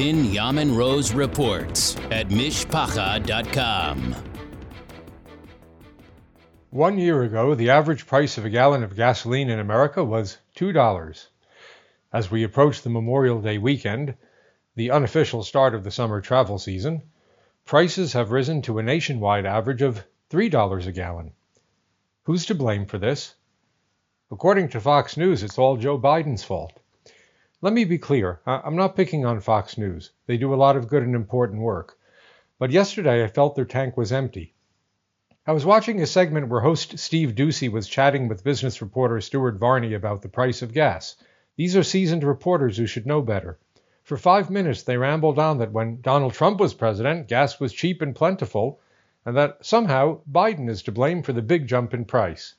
in Yamin Rose reports at mishpacha.com. One year ago, the average price of a gallon of gasoline in America was $2. As we approach the Memorial Day weekend, the unofficial start of the summer travel season, prices have risen to a nationwide average of $3 a gallon. Who's to blame for this? According to Fox News, it's all Joe Biden's fault. Let me be clear I'm not picking on Fox News. They do a lot of good and important work. But yesterday I felt their tank was empty. I was watching a segment where host Steve Doocy was chatting with business reporter Stuart Varney about the price of gas. These are seasoned reporters who should know better. For five minutes, they rambled on that when Donald Trump was president, gas was cheap and plentiful, and that somehow Biden is to blame for the big jump in price.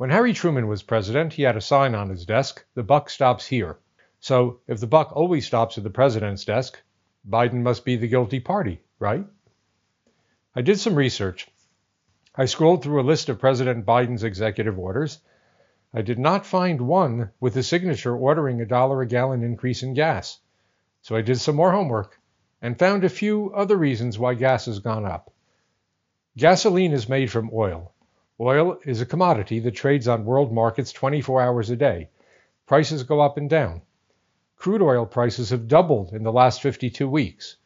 When Harry Truman was president, he had a sign on his desk the buck stops here. So if the buck always stops at the president's desk, Biden must be the guilty party, right? I did some research. I scrolled through a list of President Biden's executive orders. I did not find one with a signature ordering a dollar a gallon increase in gas. So I did some more homework and found a few other reasons why gas has gone up. Gasoline is made from oil. Oil is a commodity that trades on world markets 24 hours a day. Prices go up and down. Crude oil prices have doubled in the last 52 weeks.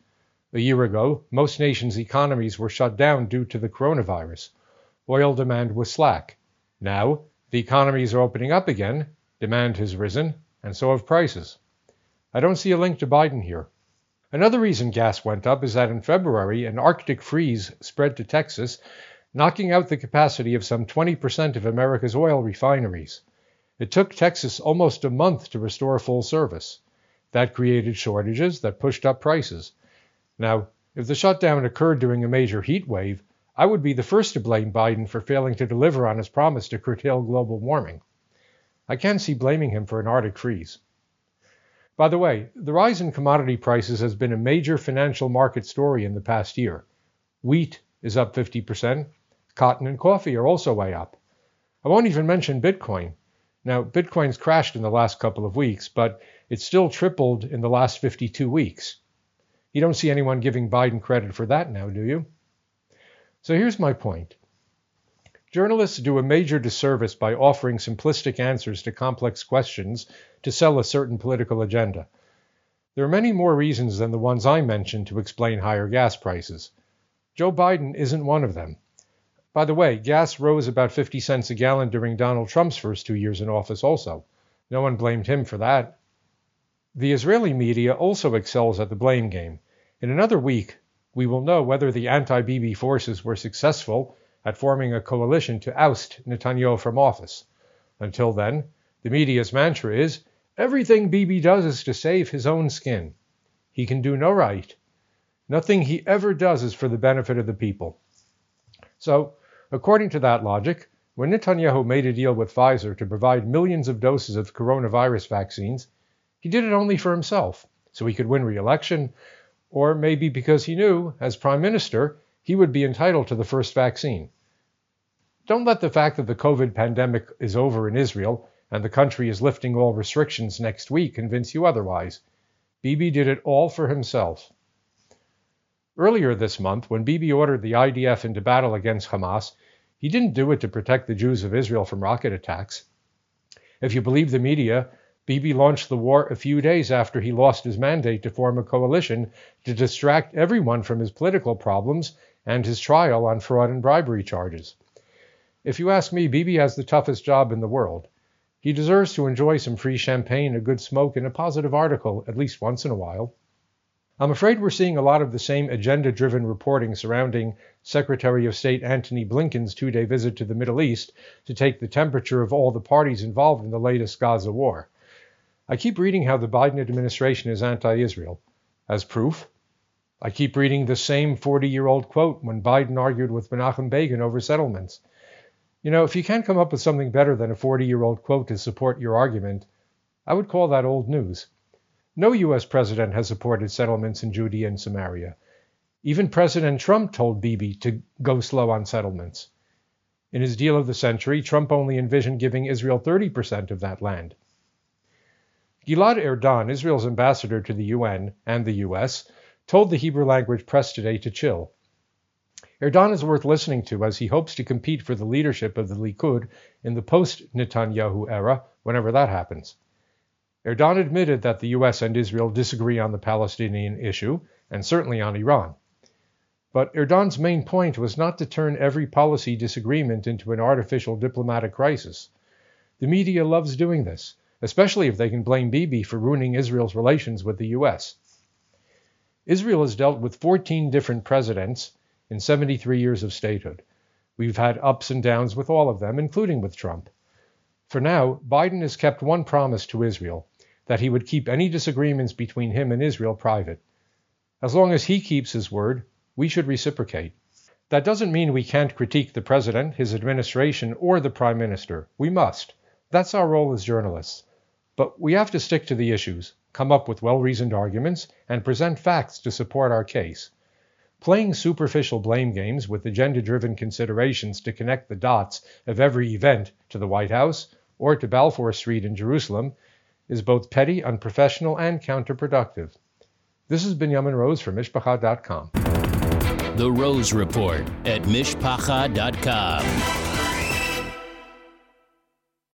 A year ago, most nations' economies were shut down due to the coronavirus. Oil demand was slack. Now, the economies are opening up again, demand has risen, and so have prices. I don't see a link to Biden here. Another reason gas went up is that in February, an Arctic freeze spread to Texas knocking out the capacity of some 20% of America's oil refineries. It took Texas almost a month to restore full service. That created shortages that pushed up prices. Now, if the shutdown occurred during a major heat wave, I would be the first to blame Biden for failing to deliver on his promise to curtail global warming. I can't see blaming him for an Arctic freeze. By the way, the rise in commodity prices has been a major financial market story in the past year. Wheat is up 50%, Cotton and coffee are also way up. I won't even mention Bitcoin. Now, Bitcoin's crashed in the last couple of weeks, but it's still tripled in the last 52 weeks. You don't see anyone giving Biden credit for that now, do you? So here's my point. Journalists do a major disservice by offering simplistic answers to complex questions to sell a certain political agenda. There are many more reasons than the ones I mentioned to explain higher gas prices. Joe Biden isn't one of them. By the way, gas rose about 50 cents a gallon during Donald Trump's first two years in office, also. No one blamed him for that. The Israeli media also excels at the blame game. In another week, we will know whether the anti Bibi forces were successful at forming a coalition to oust Netanyahu from office. Until then, the media's mantra is everything Bibi does is to save his own skin. He can do no right. Nothing he ever does is for the benefit of the people. So, According to that logic, when Netanyahu made a deal with Pfizer to provide millions of doses of coronavirus vaccines, he did it only for himself, so he could win re election, or maybe because he knew, as prime minister, he would be entitled to the first vaccine. Don't let the fact that the COVID pandemic is over in Israel and the country is lifting all restrictions next week convince you otherwise. Bibi did it all for himself. Earlier this month, when Bibi ordered the IDF into battle against Hamas, he didn't do it to protect the Jews of Israel from rocket attacks. If you believe the media, Bibi launched the war a few days after he lost his mandate to form a coalition to distract everyone from his political problems and his trial on fraud and bribery charges. If you ask me, Bibi has the toughest job in the world. He deserves to enjoy some free champagne, a good smoke, and a positive article at least once in a while. I'm afraid we're seeing a lot of the same agenda driven reporting surrounding Secretary of State Antony Blinken's two day visit to the Middle East to take the temperature of all the parties involved in the latest Gaza war. I keep reading how the Biden administration is anti Israel. As proof, I keep reading the same 40 year old quote when Biden argued with Menachem Begin over settlements. You know, if you can't come up with something better than a 40 year old quote to support your argument, I would call that old news. No U.S. president has supported settlements in Judea and Samaria. Even President Trump told Bibi to go slow on settlements. In his deal of the century, Trump only envisioned giving Israel 30% of that land. Gilad Erdan, Israel's ambassador to the UN and the US, told the Hebrew language press today to chill. Erdan is worth listening to as he hopes to compete for the leadership of the Likud in the post Netanyahu era, whenever that happens. Erdan admitted that the US and Israel disagree on the Palestinian issue, and certainly on Iran. But Erdan's main point was not to turn every policy disagreement into an artificial diplomatic crisis. The media loves doing this, especially if they can blame Bibi for ruining Israel's relations with the US. Israel has dealt with 14 different presidents in 73 years of statehood. We've had ups and downs with all of them, including with Trump. For now, Biden has kept one promise to Israel that he would keep any disagreements between him and Israel private. As long as he keeps his word, we should reciprocate. That doesn't mean we can't critique the president, his administration, or the prime minister. We must. That's our role as journalists. But we have to stick to the issues, come up with well reasoned arguments, and present facts to support our case. Playing superficial blame games with agenda driven considerations to connect the dots of every event to the White House or to Balfour Street in Jerusalem is both petty, unprofessional, and counterproductive. This has is Binyamin Rose for Mishpacha.com. The Rose Report at Mishpacha.com.